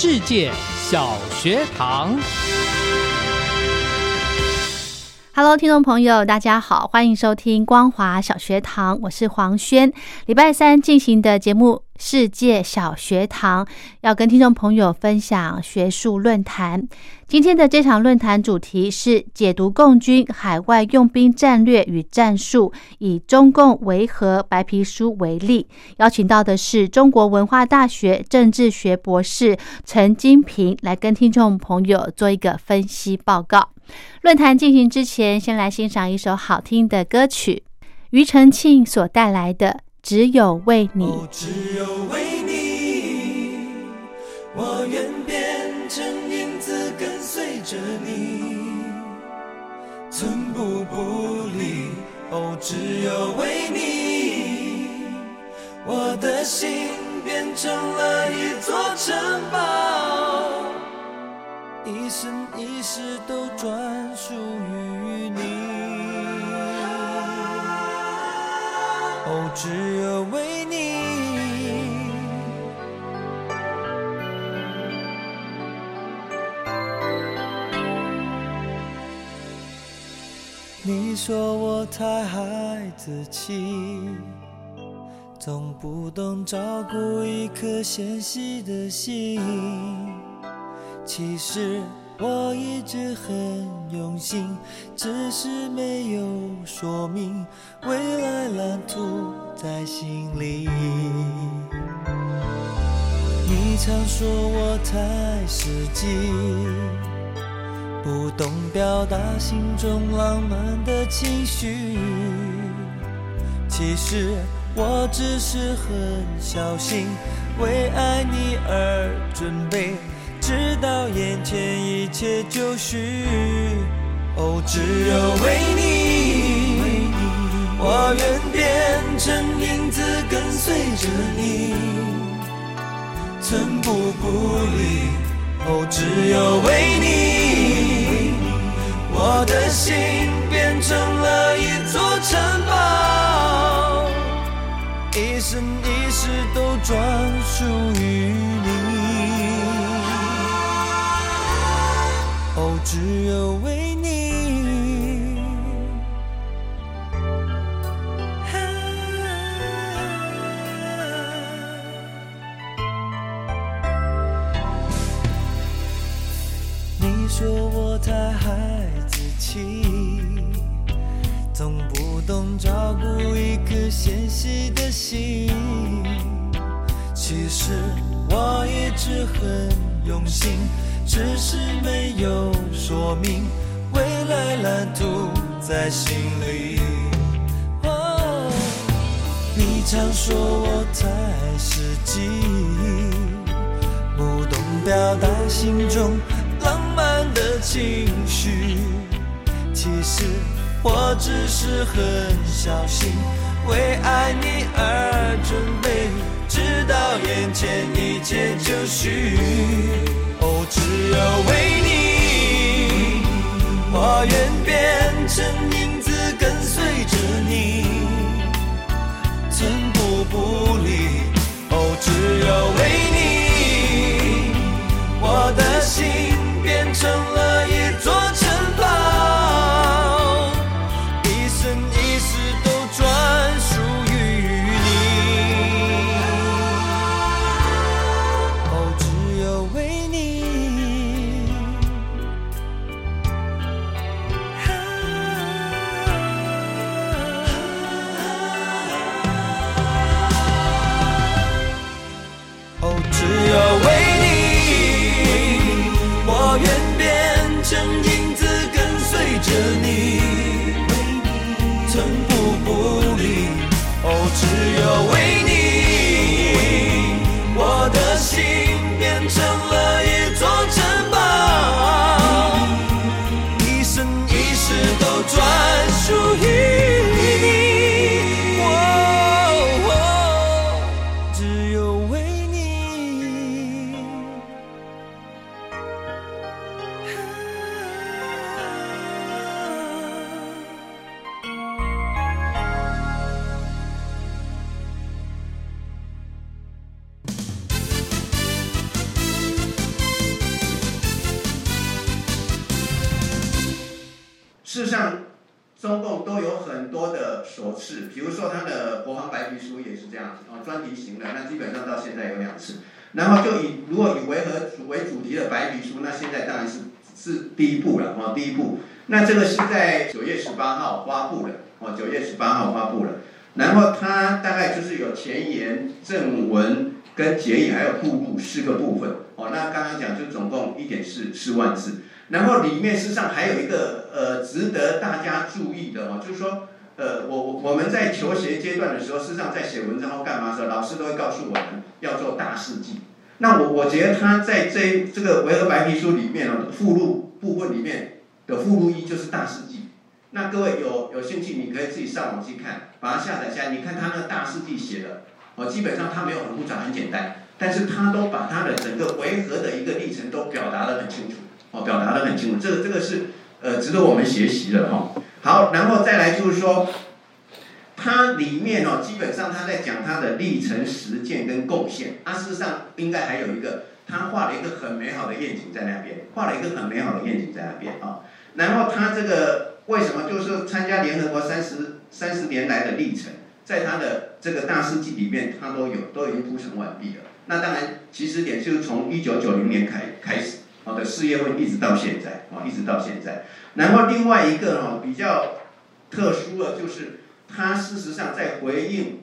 世界小学堂，Hello，听众朋友，大家好，欢迎收听光华小学堂，我是黄轩。礼拜三进行的节目。世界小学堂要跟听众朋友分享学术论坛。今天的这场论坛主题是解读共军海外用兵战略与战术，以中共维和白皮书为例。邀请到的是中国文化大学政治学博士陈金平来跟听众朋友做一个分析报告。论坛进行之前，先来欣赏一首好听的歌曲，庾澄庆所带来的。只有为你，只有为你，我愿变成影子跟随着你，寸步不离。哦，只有为你，我的心变成了一座城堡，一生一世都专属于你。只有为你。你说我太孩子气，总不懂照顾一颗纤细的心。其实。我一直很用心，只是没有说明未来蓝图在心里。你常说我太实际，不懂表达心中浪漫的情绪。其实我只是很小心，为爱你而准备。直到眼前一切就绪，哦，只有为你，我愿变成影子跟随着你，寸步不离。哦，只有为你，我的心变成了一座城堡，一生一世都专属于只有为你。你说我太孩子气，总不懂照顾一颗纤细的心。其实我一直很用心。只是没有说明未来蓝图在心里。你常说我太实际，不懂表达心中浪漫的情绪。其实我只是很小心，为爱你而准备，直到眼前一切就绪。只有为你，我愿变成影子跟随着你，寸步不离。哦，只有那现在当然是是第一步了哦，第一步。那这个是在九月十八号发布的哦，九月十八号发布了。然后它大概就是有前言、正文跟结语，还有附录四个部分哦。那刚刚讲就总共一点四四万字。然后里面事实上还有一个呃值得大家注意的哦，就是说呃我我们在求学阶段的时候，事实上在写文章或干嘛的时候，老师都会告诉我们要做大事记。那我我觉得他在这这个维和白皮书里面哦附录部分里面的附录一就是大事记。那各位有有兴趣，你可以自己上网去看，把它下载下来。你看他那个大事记写的哦，基本上他没有很复杂，很简单，但是他都把他的整个维和的一个历程都表达的很清楚。哦，表达的很清楚，这个这个是呃值得我们学习的哈。好，然后再来就是说，它里面哦，基本上他在讲他的历程实践跟贡献。啊，事实上应该还有一个，他画了一个很美好的愿景在那边，画了一个很美好的愿景在那边啊。然后他这个为什么就是参加联合国三十三十年来的历程，在他的这个大事记里面，他都有都已经铺陈完毕了。那当然，起始点就是从一九九零年开开始。好的，四月份一直到现在，啊，一直到现在。然后另外一个哈比较特殊的，就是他事实上在回应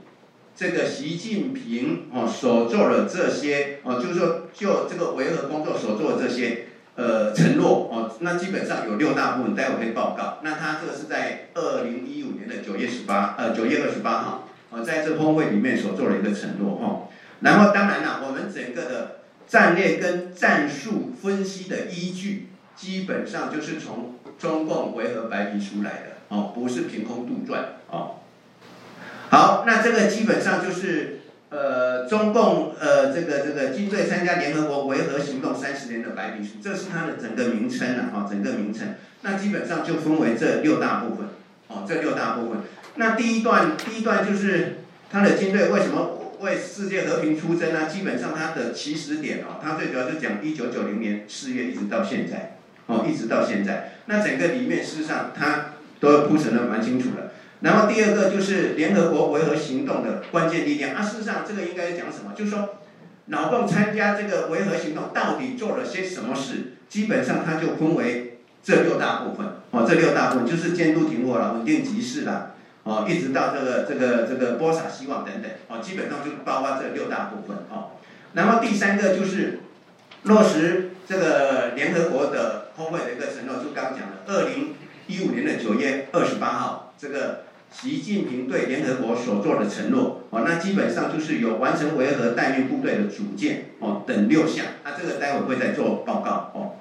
这个习近平哦所做的这些哦，就是说就这个维和工作所做的这些呃承诺哦，那基本上有六大部分，待会可以报告。那他这个是在二零一五年的九月十八呃九月二十八号哦，在这峰会里面所做的一个承诺哈。然后当然了，我们整个的。战略跟战术分析的依据，基本上就是从中共维和白皮书来的哦，不是凭空杜撰哦。好，那这个基本上就是呃中共呃这个这个军队参加联合国维和行动三十年的白皮书，这是它的整个名称了哈，整个名称。那基本上就分为这六大部分哦，这六大部分。那第一段第一段就是他的军队为什么？为世界和平出征呢，基本上它的起始点哦，它最主要是讲一九九零年四月一直到现在，哦，一直到现在。那整个里面事实上它都铺陈的蛮清楚的。然后第二个就是联合国维和行动的关键力量啊，事实上这个应该讲什么？就是说，老共参加这个维和行动到底做了些什么事？基本上它就分为这六大部分，哦，这六大部分就是监督停火了，稳定局势了。哦，一直到这个这个这个播撒希望等等，哦，基本上就包括这六大部分哦。然后第三个就是落实这个联合国的峰会的一个承诺，就刚讲的，二零一五年的九月二十八号，这个习近平对联合国所做的承诺，哦，那基本上就是有完成维和待命部队的组建，哦，等六项，那这个待会会再做报告哦。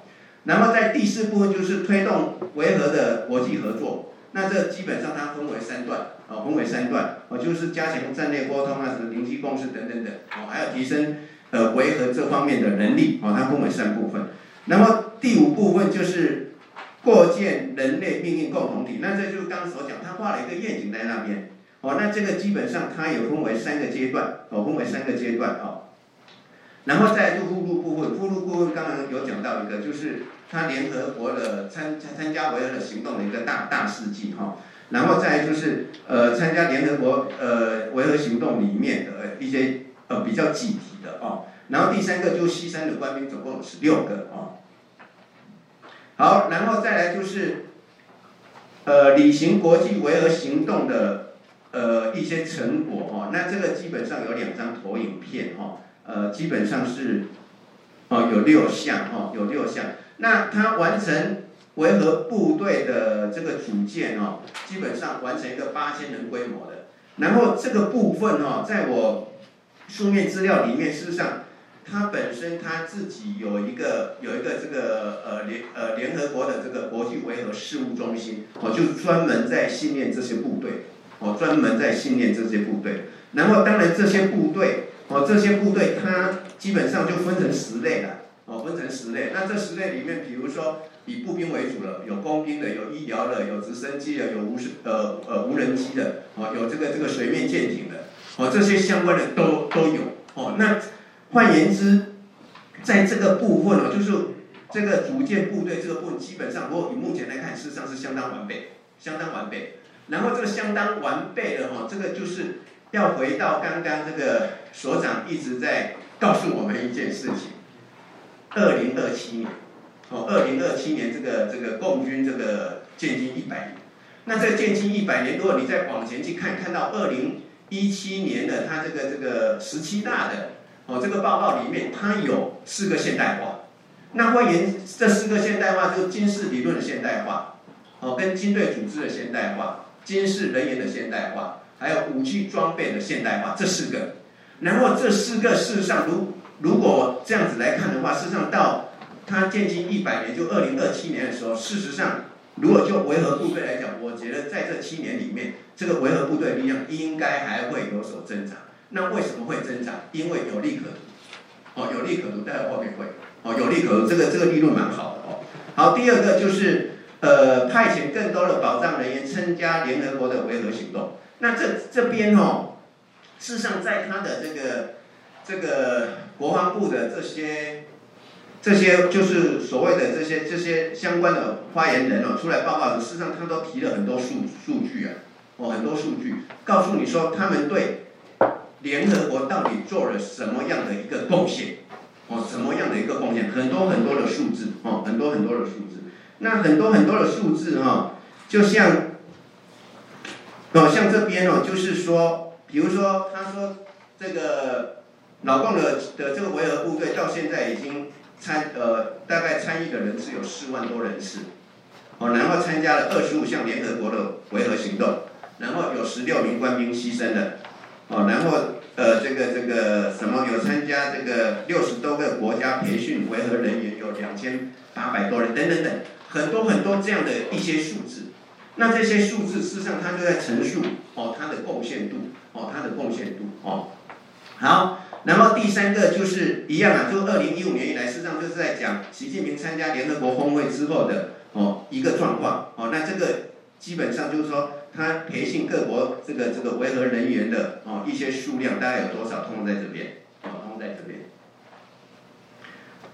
然后在第四部分就是推动维和的国际合作。那这基本上它分为三段，哦，分为三段，哦，就是加强战略沟通啊，什么灵机共识等等等，哦，还要提升呃维和这方面的能力，哦，它分为三部分。那么第五部分就是构建人类命运共同体，那这就是刚刚所讲，他画了一个愿景在那边，哦，那这个基本上它有分为三个阶段，哦，分为三个阶段，哦。然后再入附录部分，附录部分刚刚有讲到一个，就是他联合国的参参参加维和的行动的一个大大事迹哈。然后再就是呃参加联合国呃维和行动里面的一些呃比较具体的哦。然后第三个就西山的官兵总共有十六个哦。好，然后再来就是呃履行国际维和行动的呃一些成果哦。那这个基本上有两张投影片哈。呃，基本上是，哦，有六项，哦，有六项。那他完成维和部队的这个组建，哦，基本上完成一个八千人规模的。然后这个部分，哦，在我书面资料里面，事实上，他本身他自己有一个有一个这个呃联呃联合国的这个国际维和事务中心，哦，就专门在训练这些部队，哦，专门在训练这些部队。然后当然这些部队。哦，这些部队它基本上就分成十类了，哦，分成十类。那这十类里面，比如说以步兵为主了，有工兵的，有医疗的，有直升机的，有无呃呃无人机的，哦，有这个这个水面舰艇的，哦，这些相关的都都有。哦，那换言之，在这个部分哦，就是这个组建部队这个部分，基本上如果以目前来看，事实上是相当完备，相当完备。然后这个相当完备的哈，这个就是要回到刚刚这个所长一直在告诉我们一件事情：二零二七年，哦，二零二七年这个这个共军这个建军一百年。那这个建军一百年，如果你再往前去看，看到二零一七年的它这个这个十七大的哦这个报告里面，它有四个现代化。那换言这四个现代化，就是军事理论的现代化，哦，跟军队组织的现代化，军事人员的现代化，还有武器装备的现代化，这四个。然后这四个事实上，如如果这样子来看的话，事实上到它建军一百年，就二零二七年的时候，事实上，如果就维和部队来讲，我觉得在这七年里面，这个维和部队力量应该还会有所增长。那为什么会增长？因为有利可图，哦，有利可图，待会后面会。哦，有利可图，这个这个利润蛮好的哦。好，第二个就是呃，派遣更多的保障人员参加联合国的维和行动。那这这边哦，事实上在他的这个这个国防部的这些这些就是所谓的这些这些相关的发言人哦，出来报告的，事实上他都提了很多数数据啊，哦，很多数据告诉你说他们对联合国到底做了什么样的一个贡献。哦，什么样的一个贡献？很多很多的数字，哦，很多很多的数字。那很多很多的数字，哈，就像，哦，像这边哦，就是说，比如说，他说这个老共的的这个维和部队到现在已经参呃，大概参与的人次有四万多人次，哦，然后参加了二十五项联合国的维和行动，然后有十六名官兵牺牲了，哦，然后。呃，这个这个什么有参加这个六十多个国家培训维和人员有两千八百多人等等等，很多很多这样的一些数字。那这些数字事实上它就在陈述哦，它的贡献度哦，它的贡献度哦。好，然后第三个就是一样啊，就二零一五年以来，事实上就是在讲习近平参加联合国峰会之后的哦一个状况哦。那这个基本上就是说。他培训各国这个这个维和人员的哦一些数量大概有多少？通通在这边，哦，通在这边。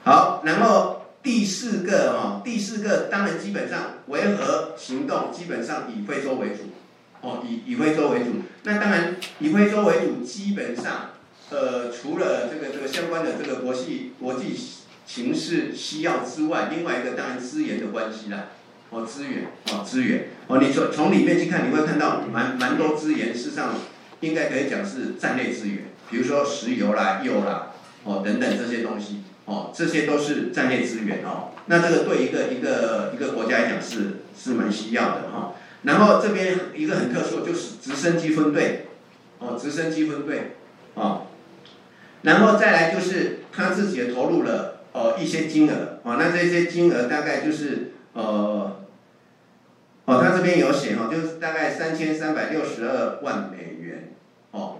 好，然后第四个哦，第四个当然基本上维和行动基本上以非洲为主，哦，以以非洲为主。那当然以非洲为主，基本上呃除了这个这个相关的这个国际国际形势需要之外，另外一个当然资源的关系啦。哦，资源哦，资源哦，你从从里面去看，你会看到蛮蛮多资源，事实上应该可以讲是战略资源，比如说石油啦、油啦，哦等等这些东西，哦这些都是战略资源哦。那这个对一个一个一个国家来讲是是蛮需要的哈。然后这边一个很特殊就是直升机分队，哦直升机分队，哦，然后再来就是他自己也投入了哦一些金额，哦那这些金额大概就是呃。哦，他这边有写哈，就是大概三千三百六十二万美元，哦，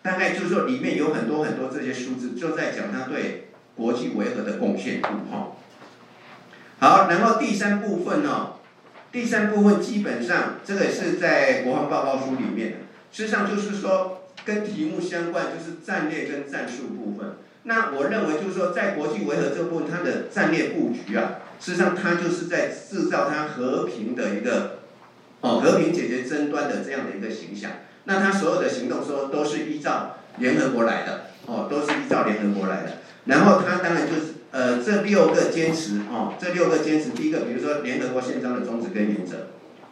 大概就是说里面有很多很多这些数字，就在讲他对国际维和的贡献度哈。好，然后第三部分呢，第三部分基本上这个是在国防报告书里面的，实际上就是说跟题目相关，就是战略跟战术部分。那我认为就是说在国际维和这部分，它的战略布局啊。事实上，他就是在制造他和平的一个，哦，和平解决争端的这样的一个形象。那他所有的行动说都是依照联合国来的，哦，都是依照联合国来的。然后他当然就是，呃，这六个坚持，哦，这六个坚持，第一个，比如说联合国宪章的宗旨跟原则，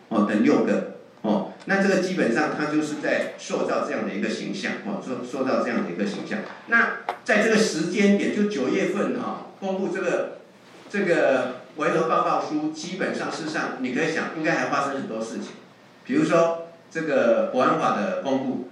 哦，等六个，哦，那这个基本上他就是在塑造这样的一个形象，哦，塑塑造这样的一个形象。那在这个时间点，就九月份，哈，公布这个。这个维和报告书基本上，事实上你可以想，应该还发生很多事情，比如说这个国安法的公布，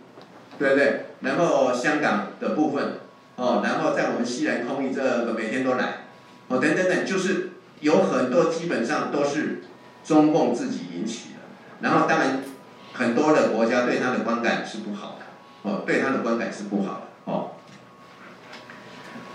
对不对？然后香港的部分，哦，然后在我们西南空域这个每天都来，哦，等等等，就是有很多基本上都是中共自己引起的，然后当然很多的国家对他的观感是不好的，哦，对他的观感是不好的，哦。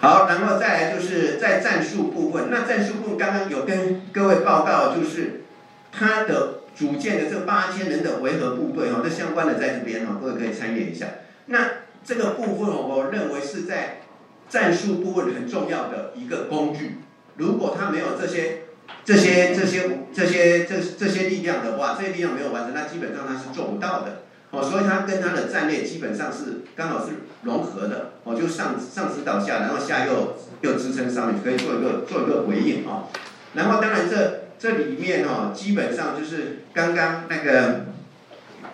好，然后再来就是在战术部分。那战术部分刚刚有跟各位报告，就是他的组建的这八千人的维和部队哦，这相关的在这边哈，各位可以参阅一下。那这个部分我认为是在战术部分很重要的一个工具如果他没有这些、这些、这些、这些、这这些力量的话，这些力量没有完成，那基本上他是做不到的。哦，所以他跟他的战略基本上是刚好是融合的。哦，就上上指导下，然后下又又支撑上面，可以做一个做一个回应哦。然后当然这这里面哦，基本上就是刚刚那个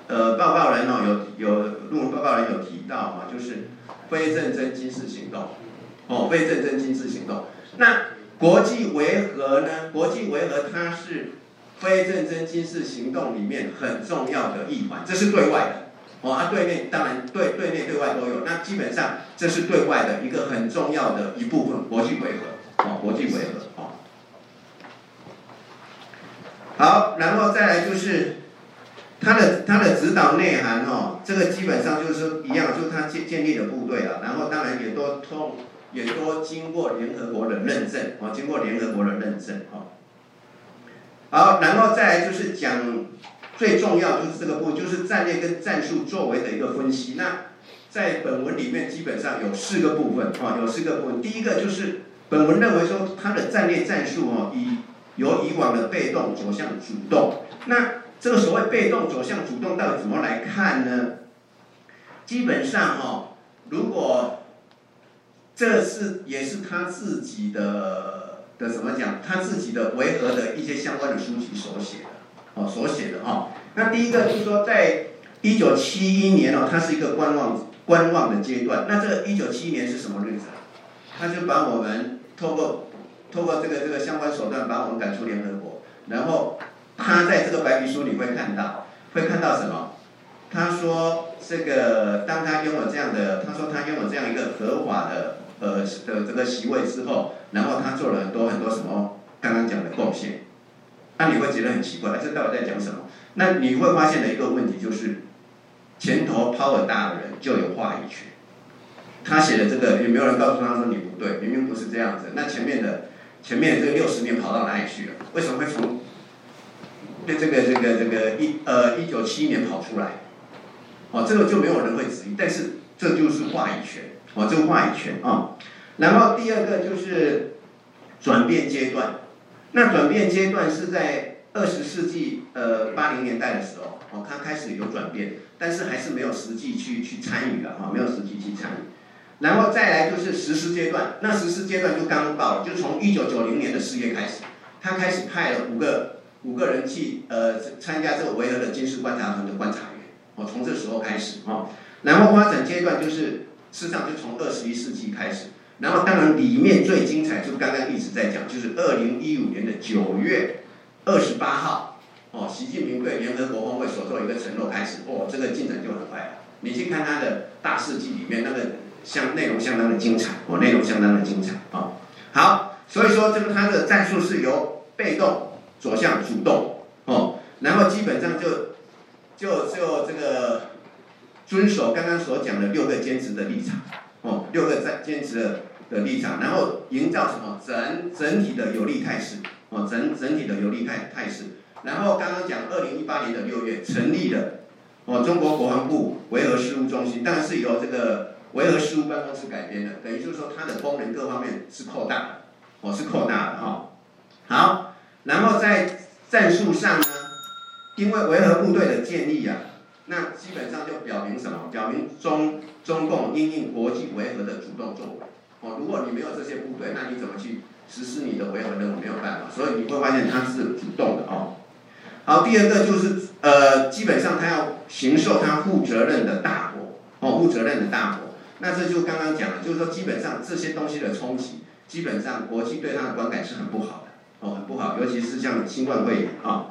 呃报告人哦有有论文报告人有提到嘛，就是非战争军事行动。哦，非战争军事行动。那国际维和呢？国际维和它是非战争军事行动里面很重要的一环，这是对外的。哦，啊，对内当然对对内对外都有。那基本上这是对外的一个很重要的一部分，国际维和。哦，国际维和。哦。好，然后再来就是它的它的指导内涵哦，这个基本上就是一样，就是它建建立的部队了。然后当然也都通。也都经过联合国的认证，哦，经过联合国的认证，哦。好，然后再来就是讲最重要就是这个部，就是战略跟战术作为的一个分析。那在本文里面基本上有四个部分，哦，有四个部分。第一个就是本文认为说它的战略战术，哦，以由以往的被动走向主动。那这个所谓被动走向主动到底怎么来看呢？基本上，哦，如果这是也是他自己的的怎么讲？他自己的维和的一些相关的书籍所写的，哦，所写的哦。那第一个就是说，在一九七一年哦，它是一个观望观望的阶段。那这个一九七一年是什么日子？他就把我们透过透过这个这个相关手段把我们赶出联合国。然后他在这个白皮书里会看到，会看到什么？他说这个当他拥有这样的，他说他拥有这样一个合法的。呃的这个席位之后，然后他做了很多很多什么刚刚讲的贡献，那你会觉得很奇怪，这到底在讲什么？那你会发现的一个问题就是，前头 power 大的人就有话语权。他写的这个有没有人告诉他说你不对，明明不是这样子？那前面的前面这六十年跑到哪里去了？为什么会从对这个这个这个一呃一九七一年跑出来？哦，这个就没有人会质疑，但是这就是话语权。哦，这个话语权啊，然后第二个就是转变阶段。那转变阶段是在二十世纪呃八零年代的时候，哦，它开始有转变，但是还是没有实际去去参与的哈，没有实际去参与。然后再来就是实施阶段，那实施阶段就刚到，就从一九九零年的四月开始，他开始派了五个五个人去呃参加这个维和的军事观察团的观察员，哦，从这时候开始哦，然后发展阶段就是。事实上，就从二十一世纪开始，然后当然里面最精彩，就是刚刚一直在讲，就是二零一五年的九月二十八号，哦，习近平对联合国峰会所做一个承诺开始，哦，这个进展就很快了。你去看他的大事记里面，那个相内容相当的精彩，哦，内容相当的精彩，哦，好，所以说这个他的战术是由被动走向主动，哦，然后基本上就就就这个。遵守刚刚所讲的六个坚持的立场，哦，六个在坚持的的立场，然后营造什么整整体的有利态势，哦，整整体的有利态态势。然后刚刚讲二零一八年的六月成立的，哦，中国国防部维和事务中心，当然是由这个维和事务办公室改编的，等于就是说它的功能各方面是扩大的，哦，是扩大的哈。好，然后在战术上呢，因为维和部队的建立啊。那基本上就表明什么？表明中中共因应国际维和的主动作为。哦，如果你没有这些部队，那你怎么去实施你的维和任务？没有办法。所以你会发现它是主动的哦。好，第二个就是呃，基本上他要行受他负责任的大国哦，负责任的大国。那这就刚刚讲了，就是说基本上这些东西的冲击，基本上国际对他的观感是很不好的哦，很不好，尤其是像新冠肺炎啊。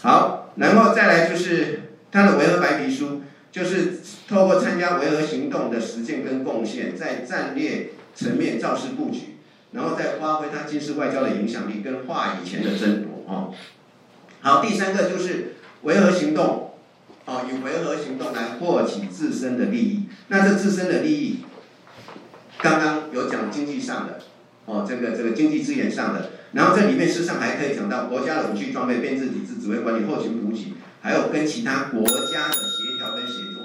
好，然后再来就是。他的维和白皮书就是透过参加维和行动的实践跟贡献，在战略层面造势布局，然后再发挥他军事外交的影响力跟话语权的争夺哦。好，第三个就是维和行动，哦，以维和行动来获取自身的利益。那这自身的利益，刚刚有讲经济上的，哦，这个这个经济资源上的，然后这里面事实上还可以讲到国家的武器装备、编制体制、指挥管理、后勤补给。还有跟其他国家的协调跟协作，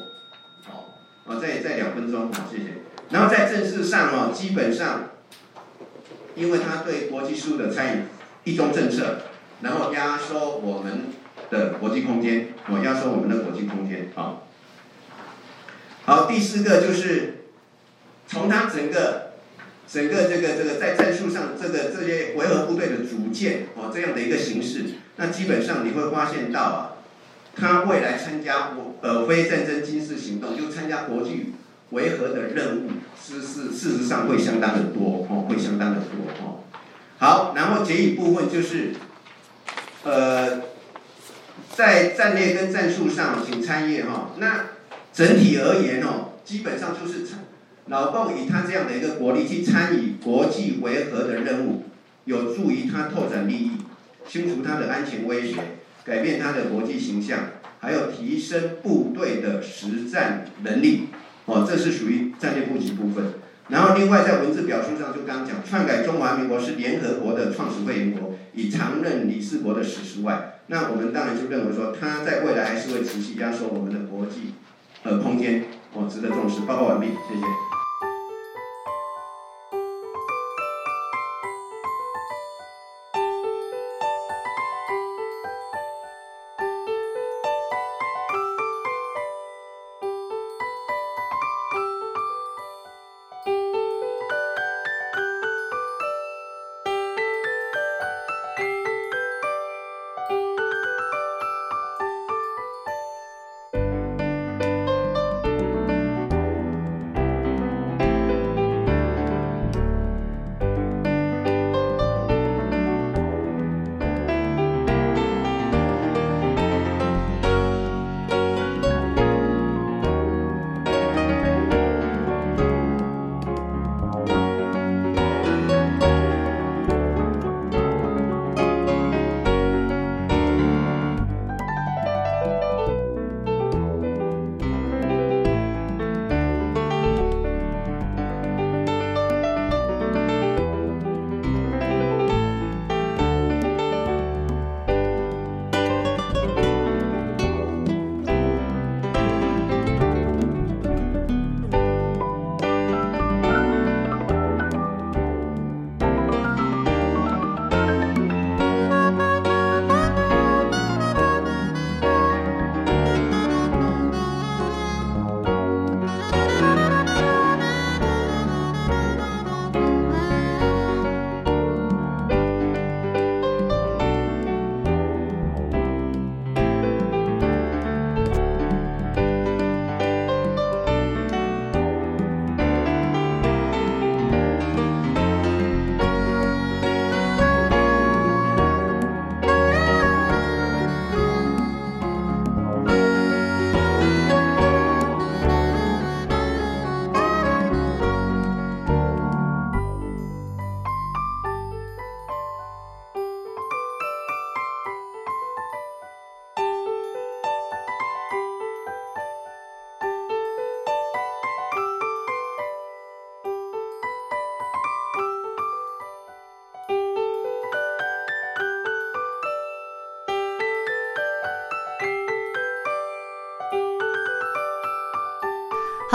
好，啊，再再两分钟，好，谢谢。然后在政治上哦，基本上因为他对国际事务的参与一中政策，然后压缩我们的国际空间，哦，压缩我们的国际空间，好。好，第四个就是从他整个整个这个这个在战术上，这个这些维和部队的组建哦这样的一个形式，那基本上你会发现到啊，他未来参加我呃非战争军事行动，就参加国际维和的任务，是是事实上会相当的多哦，会相当的多哦。好，然后结语部分就是呃在战略跟战术上请参阅哈，那。整体而言哦，基本上就是老共以他这样的一个国力去参与国际维和的任务，有助于他拓展利益，清除他的安全威胁，改变他的国际形象，还有提升部队的实战能力。哦，这是属于战略布局部分。然后另外在文字表述上，就刚讲，篡改中华民国是联合国的创始会员国，以常任理事国的史实外，那我们当然就认为说，他在未来还是会持续压缩我们的国际。呃，空间哦，值得重视。报告完毕，谢谢。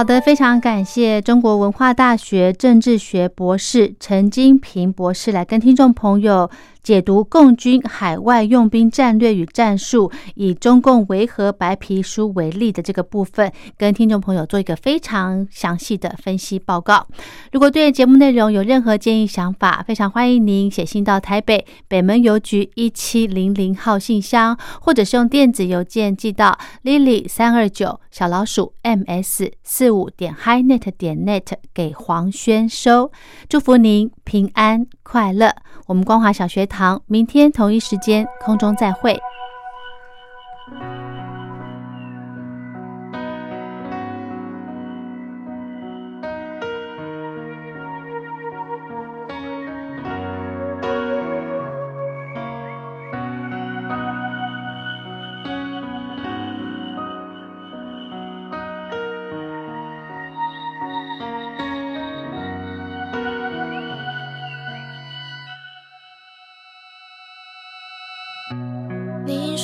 好的，非常感谢中国文化大学政治学博士陈金平博士来跟听众朋友。解读共军海外用兵战略与战术，以中共维和白皮书为例的这个部分，跟听众朋友做一个非常详细的分析报告。如果对节目内容有任何建议想法，非常欢迎您写信到台北北门邮局一七零零号信箱，或者是用电子邮件寄到 lily 三二九小老鼠 ms 四五点 HiNet 点 net 给黄轩收。祝福您平安快乐。我们光华小学堂明天同一时间空中再会。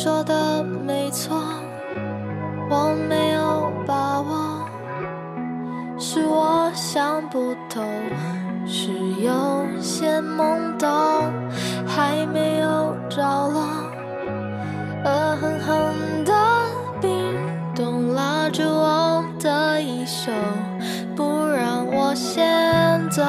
说的没错，我没有把握，是我想不透。是有些懵懂，还没有着落，恶狠狠的冰冻拉住我的衣袖，不让我先走，